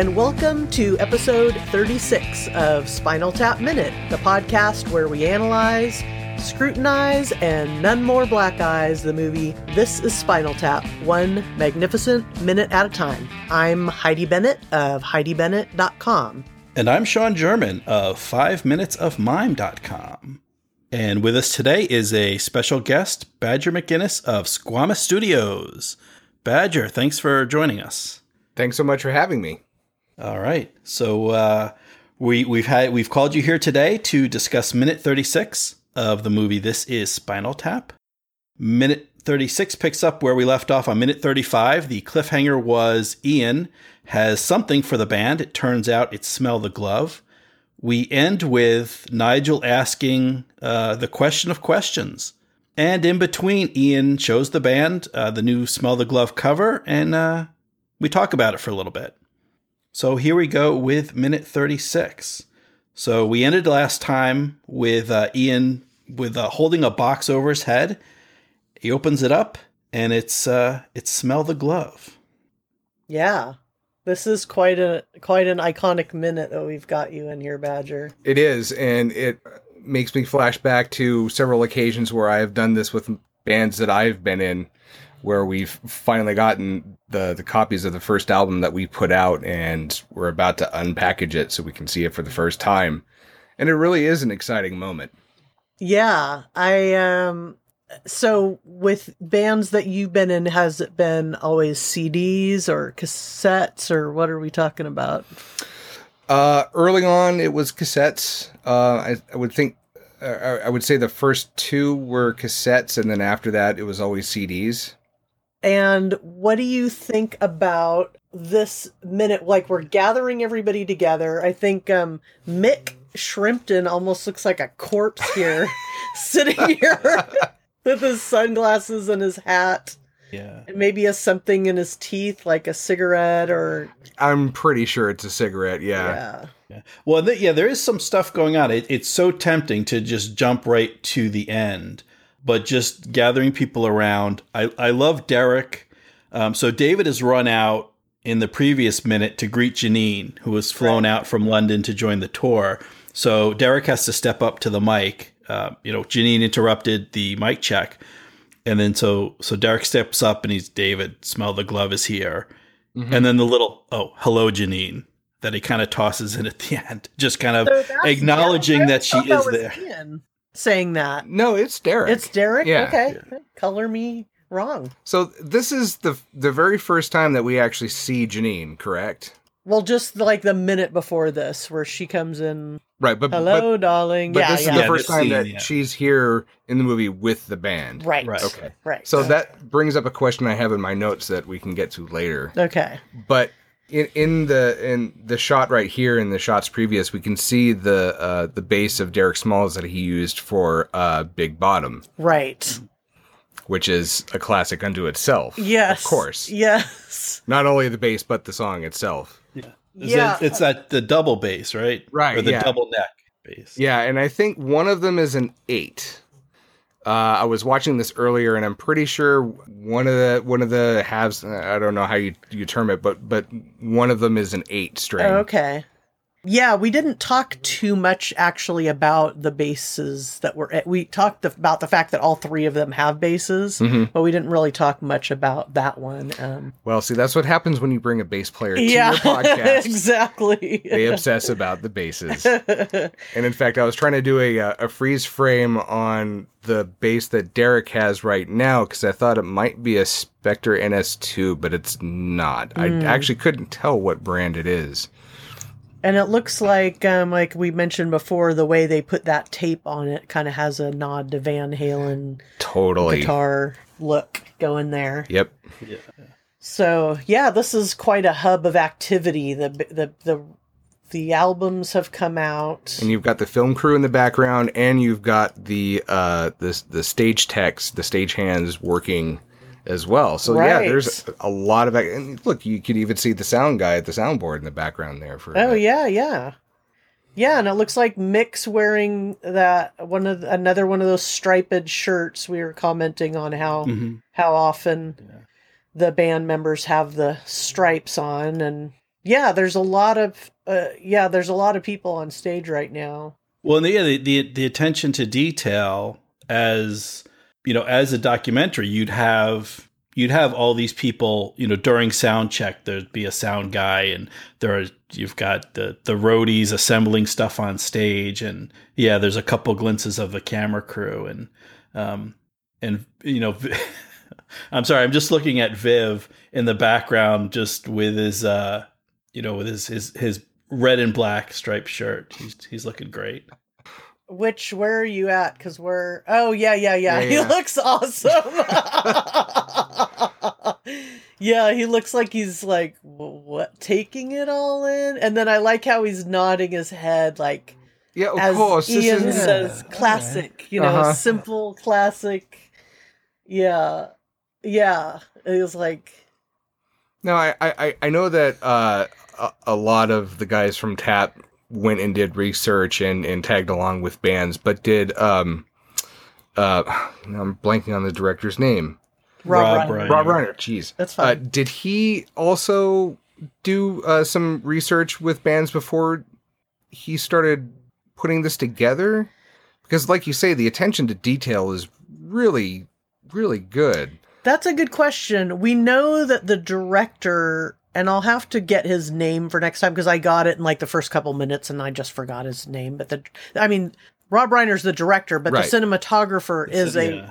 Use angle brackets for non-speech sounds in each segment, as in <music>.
and welcome to episode 36 of Spinal Tap Minute, the podcast where we analyze, scrutinize, and none more black eyes the movie This is Spinal Tap, one magnificent minute at a time. I'm Heidi Bennett of HeidiBennett.com. And I'm Sean German of 5minutesofmime.com. And with us today is a special guest, Badger McGinnis of Squamous Studios. Badger, thanks for joining us. Thanks so much for having me. All right. So uh, we we've had we've called you here today to discuss minute 36 of the movie This is Spinal Tap. Minute 36 picks up where we left off on minute 35. The cliffhanger was Ian has something for the band. It turns out it's Smell the Glove. We end with Nigel asking uh, the question of questions. And in between, Ian shows the band uh, the new Smell the Glove cover, and uh, we talk about it for a little bit. So here we go with minute 36. So we ended last time with uh, Ian with uh, holding a box over his head. He opens it up and it's uh, it's smell the glove. Yeah. This is quite a quite an iconic minute that we've got you in here, Badger. It is, and it makes me flash back to several occasions where I have done this with bands that I've been in where we've finally gotten the the copies of the first album that we put out and we're about to unpackage it so we can see it for the first time. And it really is an exciting moment. Yeah i um so with bands that you've been in has it been always cds or cassettes or what are we talking about? Uh early on it was cassettes. Uh i, I would think uh, I would say the first two were cassettes, and then after that, it was always CDs. And what do you think about this minute? Like we're gathering everybody together. I think um, Mick Shrimpton almost looks like a corpse here, <laughs> <laughs> sitting here <laughs> with his sunglasses and his hat. Yeah. And maybe a something in his teeth, like a cigarette or. I'm pretty sure it's a cigarette. Yeah. Yeah. yeah. Well, th- yeah, there is some stuff going on. It, it's so tempting to just jump right to the end but just gathering people around. I, I love Derek. Um, so David has run out in the previous minute to greet Janine, who was flown right. out from London to join the tour. So Derek has to step up to the mic. Uh, you know, Janine interrupted the mic check, and then so so Derek steps up and he's David. Smell the glove is here, mm-hmm. and then the little oh hello Janine that he kind of tosses in at the <laughs> end, just kind of so acknowledging that she is there. Ian saying that. No, it's Derek. It's Derek. Yeah. Okay, yeah. color me wrong. So this is the the very first time that we actually see Janine, correct? Well, just like the minute before this, where she comes in. Right, but hello, but, darling. But yeah, this yeah. is the first time that she's here in the movie with the band. Right. Right. Okay. Right. So that brings up a question I have in my notes that we can get to later. Okay. But in in the in the shot right here in the shots previous, we can see the uh, the bass of Derek Smalls that he used for uh, Big Bottom, right? Which is a classic unto itself. Yes, of course. Yes. Not only the bass, but the song itself. Yeah, yeah. It, it's that the double bass, right? Right. Or the yeah. double neck bass. Yeah, and I think one of them is an eight. Uh, I was watching this earlier, and I'm pretty sure one of the one of the halves. I don't know how you you term it, but but one of them is an eight string. Okay. Yeah, we didn't talk too much actually about the basses that were. At. We talked about the fact that all three of them have basses, mm-hmm. but we didn't really talk much about that one. Um, well, see, that's what happens when you bring a bass player to yeah, your <laughs> podcast. exactly. they obsess about the basses. <laughs> and in fact, I was trying to do a uh, a freeze frame on the bass that Derek has right now because I thought it might be a Spector NS2, but it's not. Mm. I actually couldn't tell what brand it is. And it looks like, um, like we mentioned before, the way they put that tape on it kind of has a nod to Van Halen totally guitar look going there. Yep. Yeah. So yeah, this is quite a hub of activity. The the the the albums have come out, and you've got the film crew in the background, and you've got the uh the the stage techs, the stage hands working as well. So right. yeah, there's a lot of and look, you could even see the sound guy at the soundboard in the background there for Oh yeah, yeah. Yeah, and it looks like Mick's wearing that one of the, another one of those striped shirts. We were commenting on how mm-hmm. how often yeah. the band members have the stripes on, and yeah, there's a lot of uh, yeah, there's a lot of people on stage right now. Well, and yeah, the, the the attention to detail as you know, as a documentary, you'd have you'd have all these people, you know, during sound check, there'd be a sound guy, and there are you've got the the roadies assembling stuff on stage, and yeah, there's a couple glimpses of the camera crew, and um, and you know. <laughs> I'm sorry, I'm just looking at Viv in the background, just with his, uh, you know, with his his his red and black striped shirt. He's he's looking great. Which where are you at? Because we're oh yeah yeah yeah, Yeah, he looks awesome. <laughs> yeah, he looks like he's like what taking it all in, and then I like how he's nodding his head like Yeah, of as course. this Ian is- says, Yeah, classic. You know, Uh-huh. simple classic. Yeah, yeah. It was like No, I, I, I know that uh, a, a lot of the guys from TAP went and did research and, and tagged along with bands, but did um uh <sighs> I'm blanking on the director's name. Rob, Rob Reiner. Reiner. Rob Reiner. Jeez, That's uh, fine. did he also do uh, some research with bands before he started putting this together? Because, like you say, the attention to detail is really, really good. That's a good question. We know that the director, and I'll have to get his name for next time because I got it in like the first couple minutes and I just forgot his name. But the, I mean, Rob Reiner's the director, but Right. the cinematographer is a Yeah.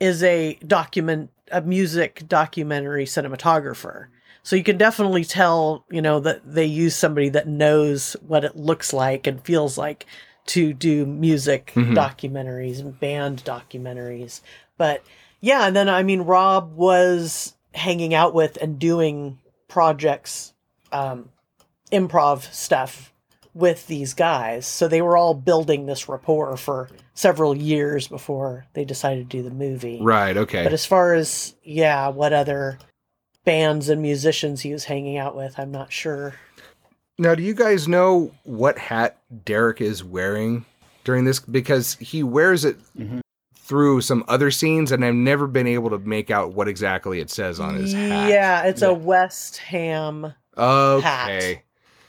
is a document a music documentary cinematographer. So you can definitely tell, you know, that they use somebody that knows what it looks like and feels like to do music Mhm. documentaries and band documentaries. But yeah, and then I mean Rob was hanging out with and doing projects um improv stuff with these guys. So they were all building this rapport for several years before they decided to do the movie. Right. Okay. But as far as yeah, what other bands and musicians he was hanging out with, I'm not sure. Now, do you guys know what hat Derek is wearing during this? Because he wears it Mhm. Through some other scenes, and I've never been able to make out what exactly it says on his hat. Yeah, it's Yeah. a West Ham. Okay.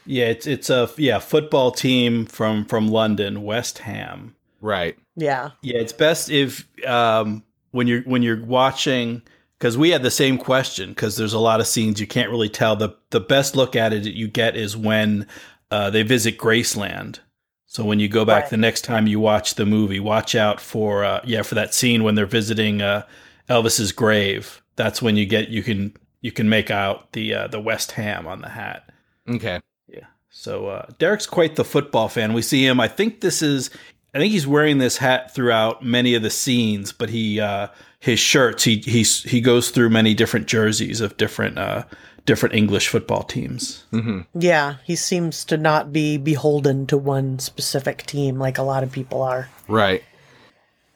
Yeah, it's it's a yeah football team from from London, West Ham. Right. Yeah. Yeah, it's best if um, when you're when you're watching because we had the same question because there's a lot of scenes you can't really tell. the The best look at it that you get is when uh, they visit Graceland. So when you go back Right. the next time you watch the movie, watch out for uh, yeah for that scene when they're visiting uh, Elvis's grave. That's when you get you can you can make out the uh, the West Ham on the hat. Okay. Yeah. So uh, Derek's quite the football fan. We see him. I think this is. I think he's wearing this hat throughout many of the scenes, but he uh, his shirts. He he's he goes through many different jerseys of different uh, different English football teams. hmm Yeah, he seems to not be beholden to one specific team like a lot of people are. Right.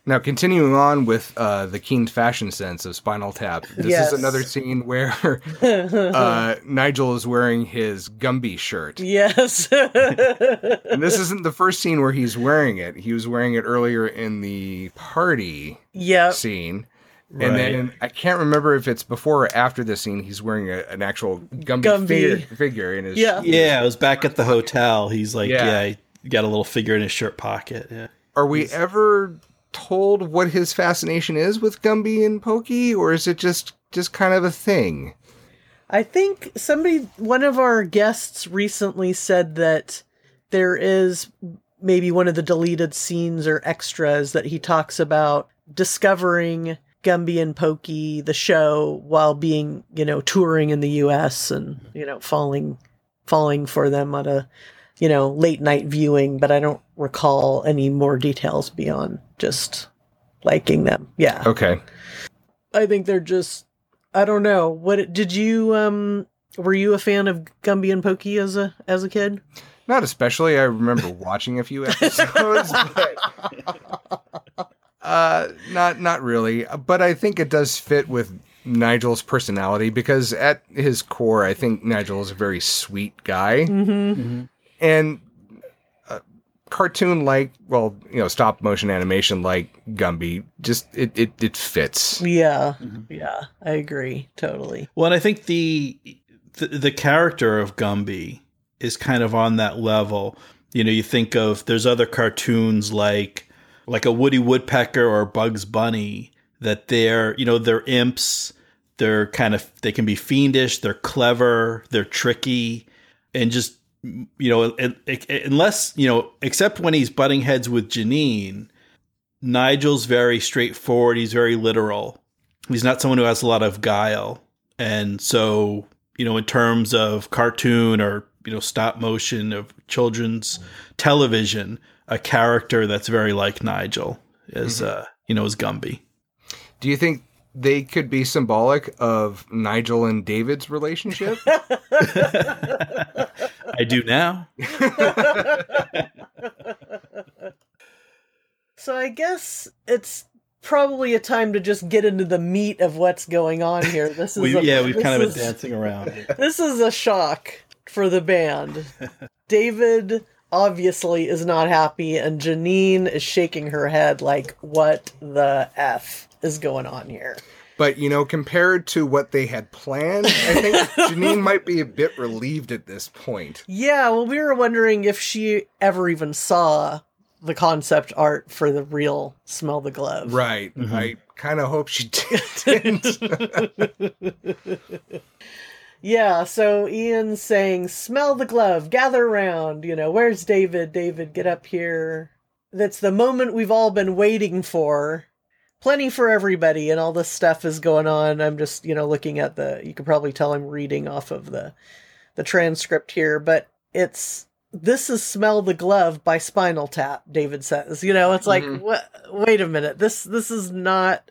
Now, continuing on with uh, the keen fashion sense of Spinal Tap, this Yes. is another scene where <laughs> uh, Nigel is wearing his Gumby shirt. yes. <laughs> And this isn't the first scene where he's wearing it. He was wearing it earlier in the party yep. scene. Right. And then I can't remember if it's before or after this scene. He's wearing a, an actual Gumby, Gumby. Figure, figure in his Yeah. Yeah, It was back at the hotel. He's like, Yeah. yeah, he got a little figure in his shirt pocket. Yeah. Are we ever told what his fascination is with Gumby and Pokey, or is it just just kind of a thing? I think somebody, one of our guests recently said that there is maybe one of the deleted scenes or extras that he talks about discovering Gumby and Pokey, the show, while being, you know, touring in the US and, you know, falling falling for them at a, you know, late night viewing, but I don't recall any more details beyond just liking them. Yeah. Okay. I think they're just I don't know. What did you um were you a fan of Gumby and Pokey as a as a kid? Not especially. I remember watching a few <laughs> episodes, but uh, not not really. But I think it does fit with Nigel's personality because at his core, I think Nigel is a very sweet guy Mm-hmm. And uh, cartoon like, well, you know, stop motion animation like Gumby. Just it it, it fits. Yeah. Mhm. Yeah. I agree. Totally. Well, and I think the the, the character of Gumby is kind of on that level. You know, you think of there's other cartoons like like a Woody Woodpecker or Bugs Bunny that they're you know they're imps. They're kind of they can be fiendish. They're clever. They're tricky, and just you know unless you know except when he's butting heads with Janine, Nigel's very straightforward. He's very literal. He's not someone who has a lot of guile, and so you know in terms of cartoon or you know stop motion of children's television, a character that's very like Nigel is mm-hmm. uh, you know is Gumby. Do you think they could be symbolic of Nigel and David's relationship? <laughs> I do now. <laughs> so I guess it's probably a time to just get into the meat of what's going on here. This <laughs> is we, a, yeah, we've kind of been dancing around. This is a shock for the band. David obviously is not happy, and Janine is shaking her head like, "What the f?" Is going on here. But you know, compared to what they had planned, I think <laughs> Janine might be a bit relieved at this point. Yeah, well, we were wondering if she ever even saw the concept art for the real "Smell the Glove." Right. Mm-hmm. I kind of hope she <laughs> didn't. yeah. So Ian's saying, "Smell the glove. Gather around. You know, where's David? David, get up here." That's the moment we've all been waiting for plenty for everybody and all this stuff is going on. I'm just, you know, looking at the you can probably tell I'm reading off of the the transcript here, but it's this is Smell the Glove by Spinal Tap, David says. You know, it's like mm-hmm. what wait a minute. This this is not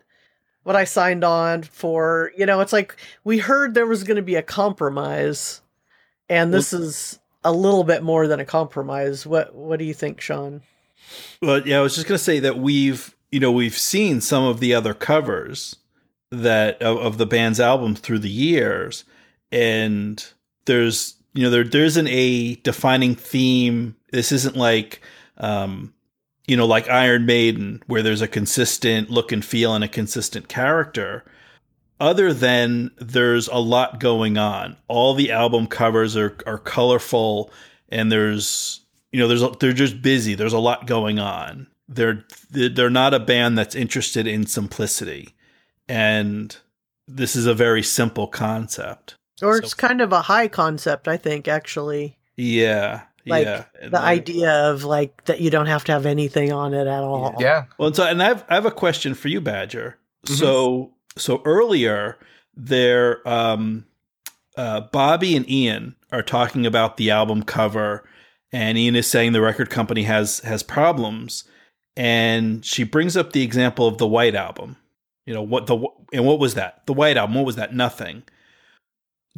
what I signed on for. You know, it's like we heard there was going to be a compromise and this well, is a little bit more than a compromise. What what do you think, Sean? Well, yeah, I was just going to say that we've you know, we've seen some of the other covers that of, of the band's albums through the years, and there's you know there there isn't a defining theme. This isn't like um, you know like Iron Maiden where there's a consistent look and feel and a consistent character. Other than there's a lot going on. All the album covers are are colorful and there's you know there's they're just busy. There's a lot going on they're they're not a band that's interested in simplicity. And this is a very simple concept. Or it's kind of a high concept i think actually. Yeah like yeah. the idea of like that you don't have to have anything on it at all. Yeah. Well and so and i've i have a question for you badger. Mm-hmm. so so earlier there um uh bobby and ian are talking about the album cover and ian is saying the record company has has problems and she brings up the example of the White Album. You know what the and what was that? The White Album. What was that? Nothing.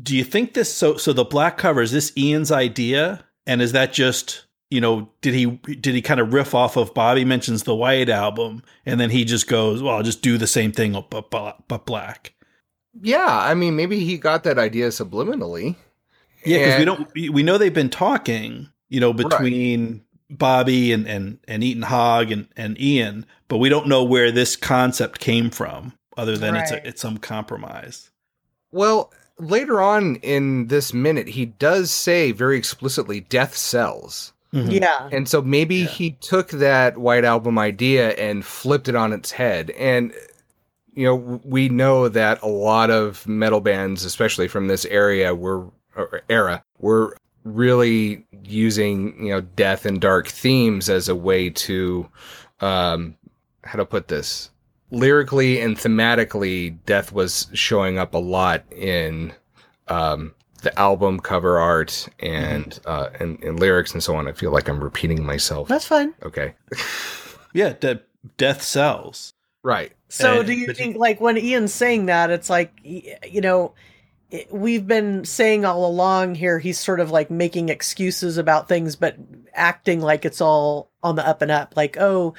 Do you think this? So so the black cover is this Ian's idea, and is that just you know did he did he kind of riff off of Bobby mentions the White Album, and then he just goes, well, I'll just do the same thing but but black. Yeah, I mean maybe he got that idea subliminally. Yeah, because we don't we know they've been talking, you know, between Bobby and and and Eton-Hogg and and Ian, but we don't know where this concept came from, other than right. it's a, it's some compromise. Well, later on in this minute, he does say very explicitly, "Death sells." Mm-hmm. Yeah, and so maybe yeah. he took that White Album idea and flipped it on its head, and you know we know that a lot of metal bands, especially from this area, were era were really using you know death and dark themes as a way to um how to put this? Lyrically and thematically death was showing up a lot in um the album cover art and mm-hmm. uh and, and, lyrics and so on. I feel like i'm repeating myself. That's fine. Okay. <laughs> Yeah de- death sells. Right. So and, do you think like when ian's saying that it's like you know we've been saying all along here he's sort of like making excuses about things but acting like it's all on the up and up like oh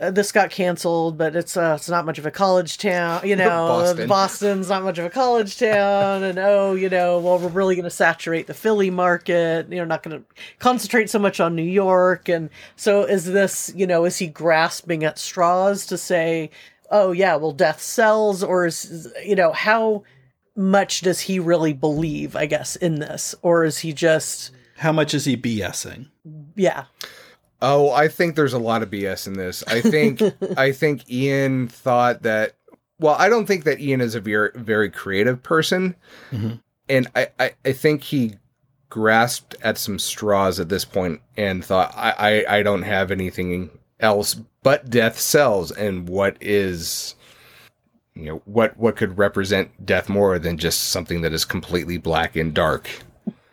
uh, this got canceled but it's uh it's not much of a college town you know Boston. boston's not much of a college town and oh you know well we're really going to saturate the philly market you know not going to concentrate so much on new york and so is this you know is he grasping at straws to say oh yeah well death sells or is you know how much does he really believe, I guess, in this? Or is he just, How much is he BSing? yeah, Oh, I think there's a lot of BS in this. I think <laughs> I think Ian thought that. Well, I don't think that Ian is a very very creative person, Mhm. and I, I I think he grasped at some straws at this point and thought I I, I don't have anything else but death sells, and what is you know what what could represent death more than just something that is completely black and dark.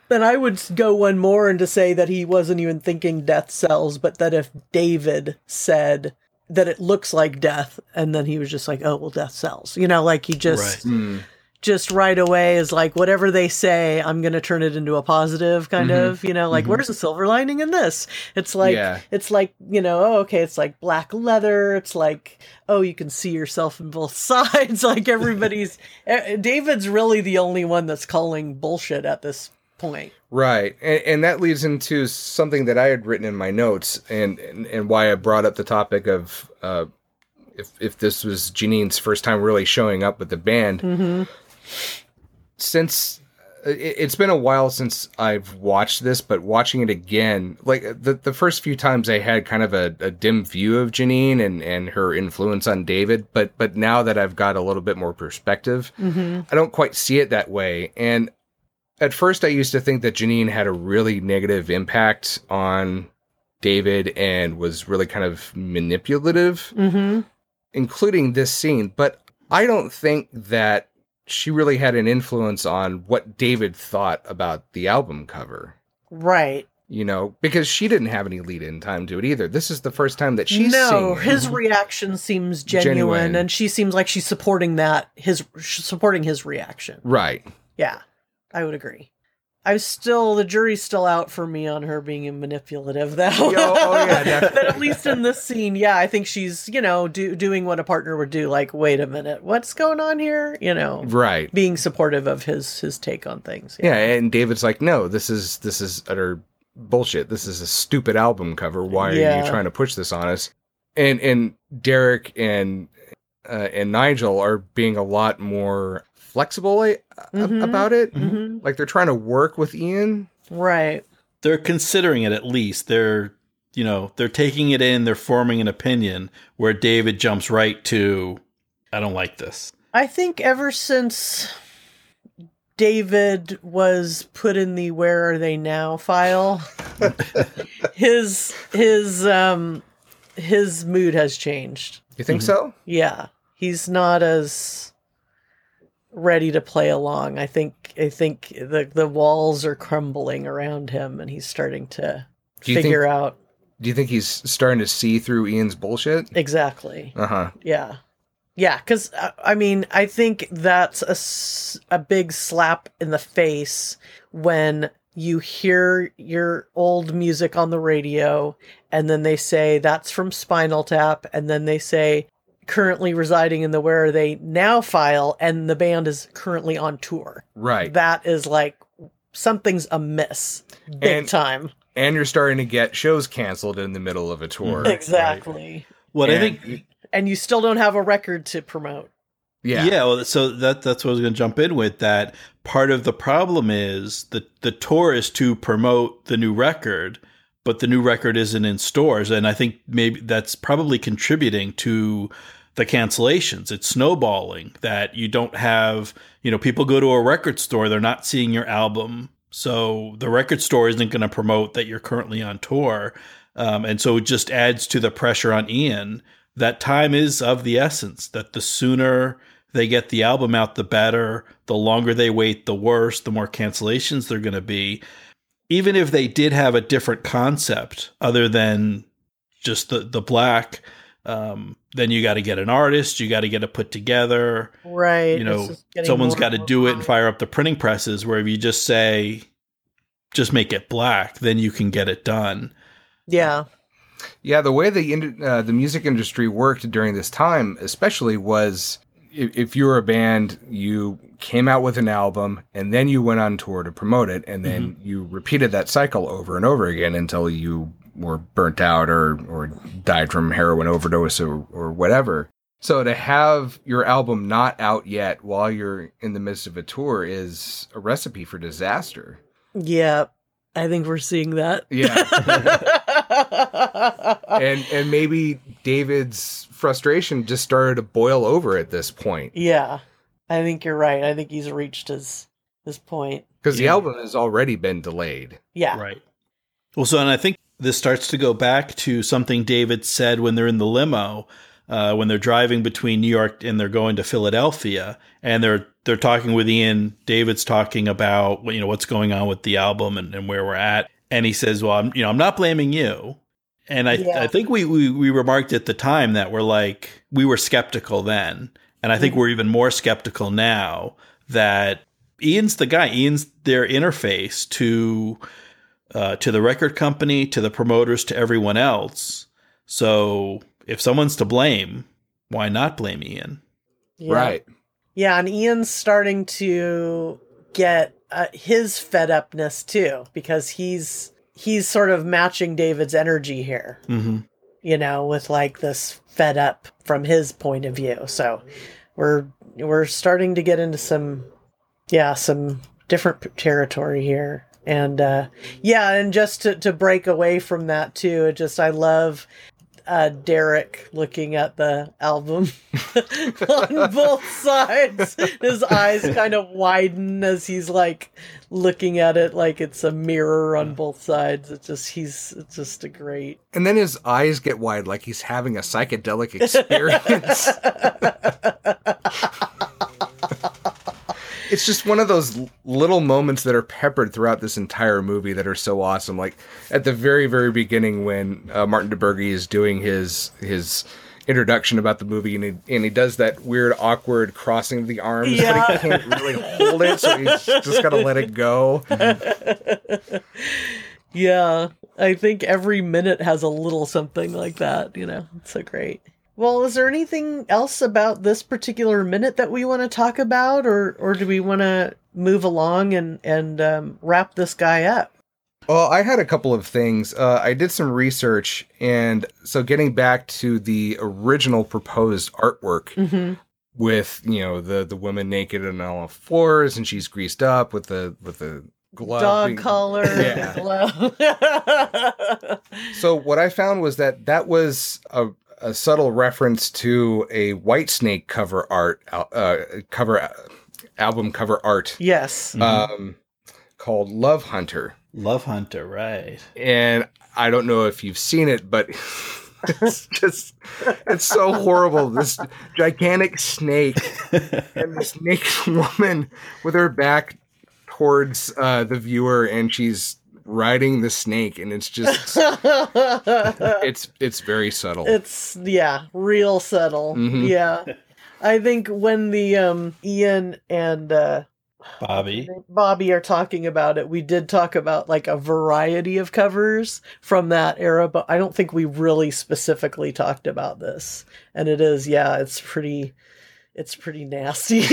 and I would go one more and to say that he wasn't even thinking death sells, but that if David said that it looks like death, and then he was just like, "Oh well, death sells," you know, like he just Right. Hmm. Just right away is like whatever they say, I'm gonna turn it into a positive kind of, you know, like where's the silver lining in this? It's like Yeah. it's like you know, oh okay, it's like black leather. It's like oh, you can see yourself in both <laughs> sides. like everybody's <laughs> eh, David's really the only one that's calling bullshit at this point. Right, and, and that leads into something that I had written in my notes, and and, and why I brought up the topic of uh, if if this was Janine's first time really showing up with the band. Mm-hmm. Since uh, it, it's been a while since I've watched this, but watching it again, like the the first few times, I had kind of a, a dim view of Janine and and her influence on David, but but now that I've got a little bit more perspective, Mm-hmm. I don't quite see it that way. And at first, I used to think that Janine had a really negative impact on David and was really kind of manipulative, Mm-hmm. including this scene. But I don't think that she really had an influence on what David thought about the album cover. Right. You know, because she didn't have any lead in time to it either. This is the first time that she's no, singing. his reaction seems genuine, Genuine. and she seems like she's supporting that his supporting his reaction. right. Yeah, I would agree. I'm still the jury's still out for me on her being manipulative, though. oh, yeah, <laughs> but at least in this scene, yeah, I think she's you know do, doing what a partner would do. Like, wait a minute, what's going on here? You know, Right. being supportive of his his take on things. Yeah, and David's like, no, this is this is utter bullshit. This is a stupid album cover. Why are you trying to push this on us? And and Derek and uh, and Nigel are being a lot more flexible uh, Mhm. about it. Mhm. Like they're trying to work with Ian. Right. They're considering it at least. They're you know they're taking it in. They're forming an opinion. Where David jumps right to, I don't like this. I think ever since David was put in the where are they now file, <laughs> his his um his mood has changed. You think so? Yeah. He's not as ready to play along. I think I think the the walls are crumbling around him and he's starting to figure think? out Do you think he's starting to see through Ian's bullshit? exactly. Uh huh. Yeah. Yeah, because I mean, I think that's a a big slap in the face when you hear your old music on the radio and then they say that's from Spinal Tap, and then they say currently residing in the Where Are They Now file, and the band is currently on tour. Right. That is like something's amiss, big And- time. and you're starting to get shows canceled in the middle of a tour. <laughs> right? Exactly. What I think And you still don't have a record to promote. Yeah. Yeah. well, so that that's what I was going to jump in with. That part of the problem is the the tour is to promote the new record, but the new record isn't in stores, and I think maybe that's probably contributing to the cancellations. It's snowballing that you don't have. You know, people go to a record store, they're not seeing your album, so the record store isn't going to promote that you're currently on tour, um, and so it just adds to the pressure on Ian. That time is of the essence. That the sooner they get the album out, the better. The longer they wait, the worse. The more cancellations they're going to be. Even if they did have a different concept other than just the the black, um, then you got to get an artist. You got to get it put together. Right. You know, someone's got to do it and fire up the printing presses. Where if you just say, just make it black, then you can get it done. Yeah. Yeah, the way the uh, the music industry worked during this time, especially, was if, if you were a band, you came out with an album and then you went on tour to promote it, and then mm-hmm. you repeated that cycle over and over again until you were burnt out or or died from heroin overdose or or whatever. So to have your album not out yet while you're in the midst of a tour is a recipe for disaster. Yeah, I think we're seeing that. Yeah. <laughs> and and maybe David's frustration just started to boil over at this point yeah, I think you're right. I think he's reached his his point. because the Yeah. album has already been delayed. Yeah. Right. Well, so and I think this starts to go back to something David said when they're in the limo, uh, when they're driving between New York and they're going to Philadelphia, and they're they're talking with Ian. David's talking about you know what's going on with the album and, and where we're at, and he says, "Well, I'm you know I'm not blaming you." And I, Yeah. I think we, we we remarked at the time that we're like we were skeptical then, and I think Mhm. we're even more skeptical now that Ian's the guy. Ian's their interface to uh, to the record company, to the promoters, to everyone else. So if someone's to blame, why not blame Ian? Yeah. Right. Yeah, and Ian's starting to get uh, his fed upness too because he's he's sort of matching David's energy here, Mm-hmm. you know, with like this fed up from his point of view. So we're we're starting to get into some yeah, some different territory here. And uh yeah, and just to to break away from that too, it just I love uh Derek looking at the album <laughs> on both sides. His eyes kind of widen as he's like looking at it like it's a mirror on both sides. It's just he's it's just a great And then his eyes get wide like he's having a psychedelic experience. <laughs> it's just one of those little moments that are peppered throughout this entire movie that are so awesome. Like at the very, very beginning when uh, Martin DiBergi is doing his his introduction about the movie and he, and he does that weird awkward crossing of the arms but Yeah. he can't really hold it so he's just got to let it go <laughs> Yeah, I think every minute has a little something like that, you know. It's so great. Well, is there anything else about this particular minute that we want to talk about or or do we want to move along and and um, wrap this guy up? Well, I had a couple of things. Uh, I did some research, and so getting back to the original proposed artwork Mhm. with you know the the woman naked on all fours, and she's greased up with the with the glove. Dog being- collar, <laughs> Yeah. glove. <laughs> So what I found was that that was a, a subtle reference to a Whitesnake cover art uh, cover album cover art yes. um, called Love Hunter. Love Hunter, right? and I don't know if you've seen it, but <laughs> it's just it's so horrible. This gigantic snake <laughs> and this naked woman with her back towards uh, the viewer, and she's riding the snake, and it's just <laughs> it's it's very subtle. it's yeah, real subtle. Mhm. Yeah. I think when the um Ian and uh Bobby. Bobby are talking about it, we did talk about like a variety of covers from that era, but I don't think we really specifically talked about this. And it is, yeah, it's pretty it's pretty nasty. <laughs>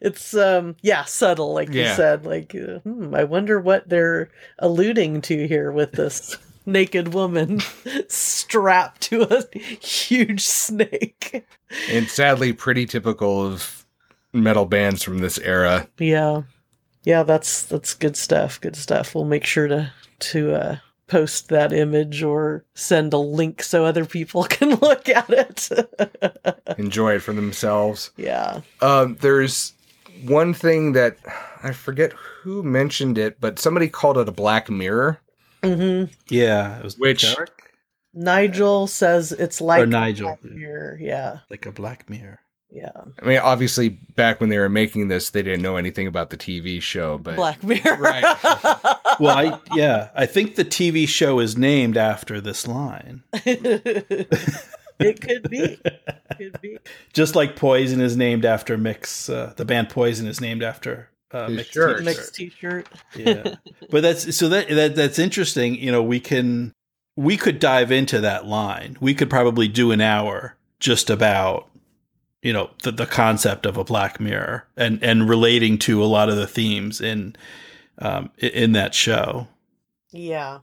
it's um yeah, subtle like you said. Like uh, hmm, I wonder what they're alluding to here with this <laughs> naked woman <laughs> strapped to a huge snake. and sadly, pretty typical of metal bands from this era. Yeah. Yeah, that's that's good stuff. Good stuff. We'll make sure to to uh post that image or send a link so other people <laughs> can look at it. <laughs> Enjoy it for themselves. yeah. Um, there's one thing that I forget who mentioned it, but somebody called it a black mirror. hmm Yeah, it was Which- Derek? Nigel says it's like or Nigel, here. Yeah. like a black mirror. Yeah. I mean, obviously, back when they were making this, they didn't know anything about the TV show, but Black Mirror. Right. <laughs> Well, I yeah, I think the TV show is named after this line. <laughs> it could be. Could be. Just like Poison is named after Mix, uh, the band Poison is named after uh, His Mix. shirt. t-shirt. Mixed t-shirt. yeah but that's so that, that that's interesting you know we can we could dive into that line we could probably do an hour just about you know the, the concept of a black mirror and and relating to a lot of the themes in um in that show Yeah.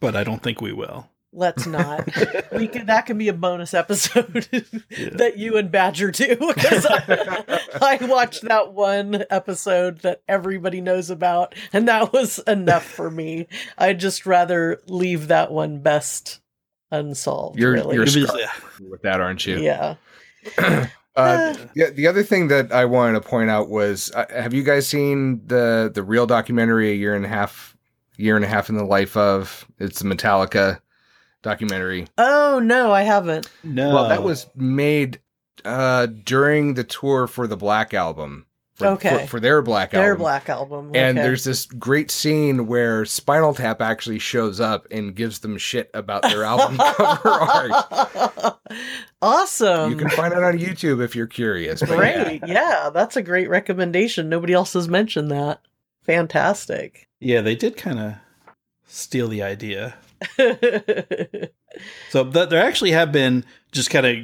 but i don't think we will Let's not. <laughs> we can that can be a bonus episode <laughs> that you and Badger do because I, <laughs> I watched that one episode that everybody knows about, and that was enough for me. I'd just rather leave that one best unsolved. You're really. you're You'll be- scarred with that, aren't you? yeah. <clears throat> Uh, yeah. The other thing that I wanted to point out was, uh, have you guys seen the the real documentary, a year and a half, year and a half in the life of? It's the Metallica documentary. Oh no, I haven't. No. Well, that was made uh, during the tour for the Black album. For, Okay. For, for their Black Their album. Black album. And there's this great scene where Spinal Tap actually shows up and gives them shit about their album <laughs> cover art. awesome. You can find it on YouTube if you're curious. but yeah. Great. Yeah, that's a great recommendation. Nobody else has mentioned that. Fantastic. Yeah, they did kind of steal the idea. <laughs> So th- there actually have been just kind of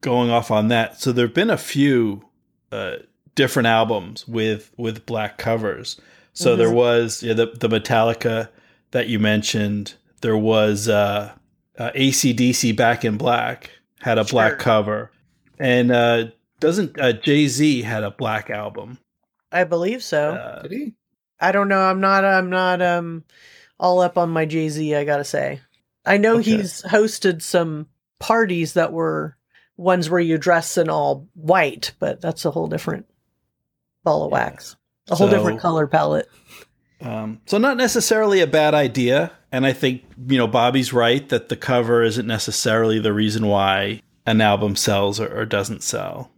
going off on that. So there've been a few uh, different albums with with black covers. So there was yeah, the the Metallica that you mentioned. There was uh, uh, ACDC Back in Black had a black cover, and uh, doesn't uh, Jay Z had a black album? I believe so. Uh, Did he? I don't know. I'm not. I'm not. Um, all up on my Jay Z. I gotta say. I know Okay. he's hosted some parties that were ones where you dress in all white, but that's a whole different ball of wax. A whole So- different color palette. Um, so not necessarily a bad idea, and I think you know Bobby's right that the cover isn't necessarily the reason why an album sells or, or doesn't sell.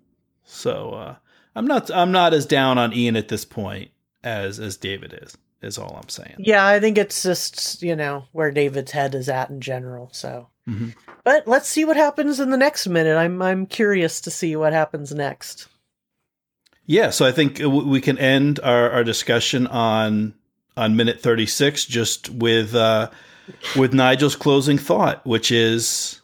So uh, I'm not I'm not as down on Ian at this point as as David is. Is all I'm saying. Yeah, I think it's just you know where David's head is at in general. So, Mhm. but let's see what happens in the next minute. I'm I'm curious to see what happens next. Yeah, so I think we can end our, our discussion on on minute 36 just with uh, with Nigel's closing thought, which is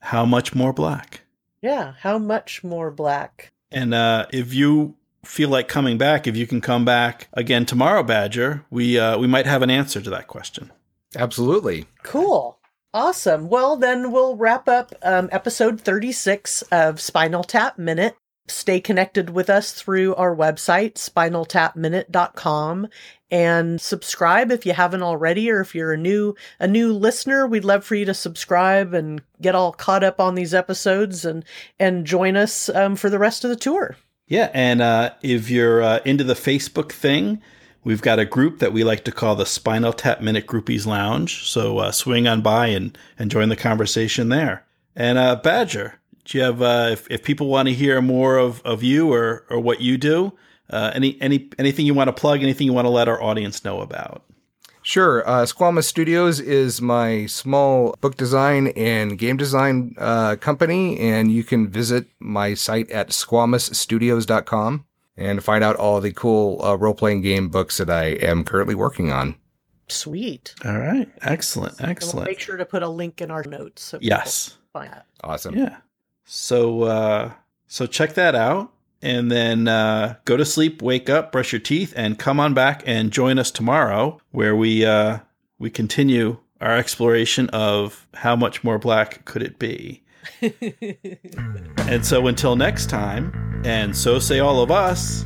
how much more black. Yeah, how much more black? And uh, if you feel like coming back, if you can come back again tomorrow, Badger, we uh, we might have an answer to that question. Absolutely. Cool. Awesome. Well, then we'll wrap up um, episode 36 of Spinal Tap Minute. Stay connected with us through our website, spinaltapminute.com, and subscribe if you haven't already, or if you're a new a new listener, we'd love for you to subscribe and get all caught up on these episodes and and join us um, for the rest of the tour. Yeah, and uh, if you're uh, into the Facebook thing, we've got a group that we like to call the Spinal Tap Minute Groupies Lounge. So uh, swing on by and, and join the conversation there. And uh, Badger, do you have uh, if, if people want to hear more of, of you or, or what you do, uh, any any anything you want to plug, anything you want to let our audience know about? Sure. Uh, Squamous Studios is my small book design and game design uh, company, and you can visit my site at squamousstudios.com and find out all the cool uh, role playing game books that I am currently working on. Sweet. All right, excellent, And we'll excellent. make sure to put a link in our notes. So people Yes. Find that. Awesome. Yeah. So uh so check that out and then uh go to sleep, wake up, brush your teeth and come on back and join us tomorrow where we uh we continue our exploration of how much more black could it be. <laughs> and so until next time, and so say all of us,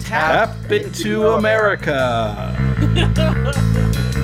tap tap into America. <laughs>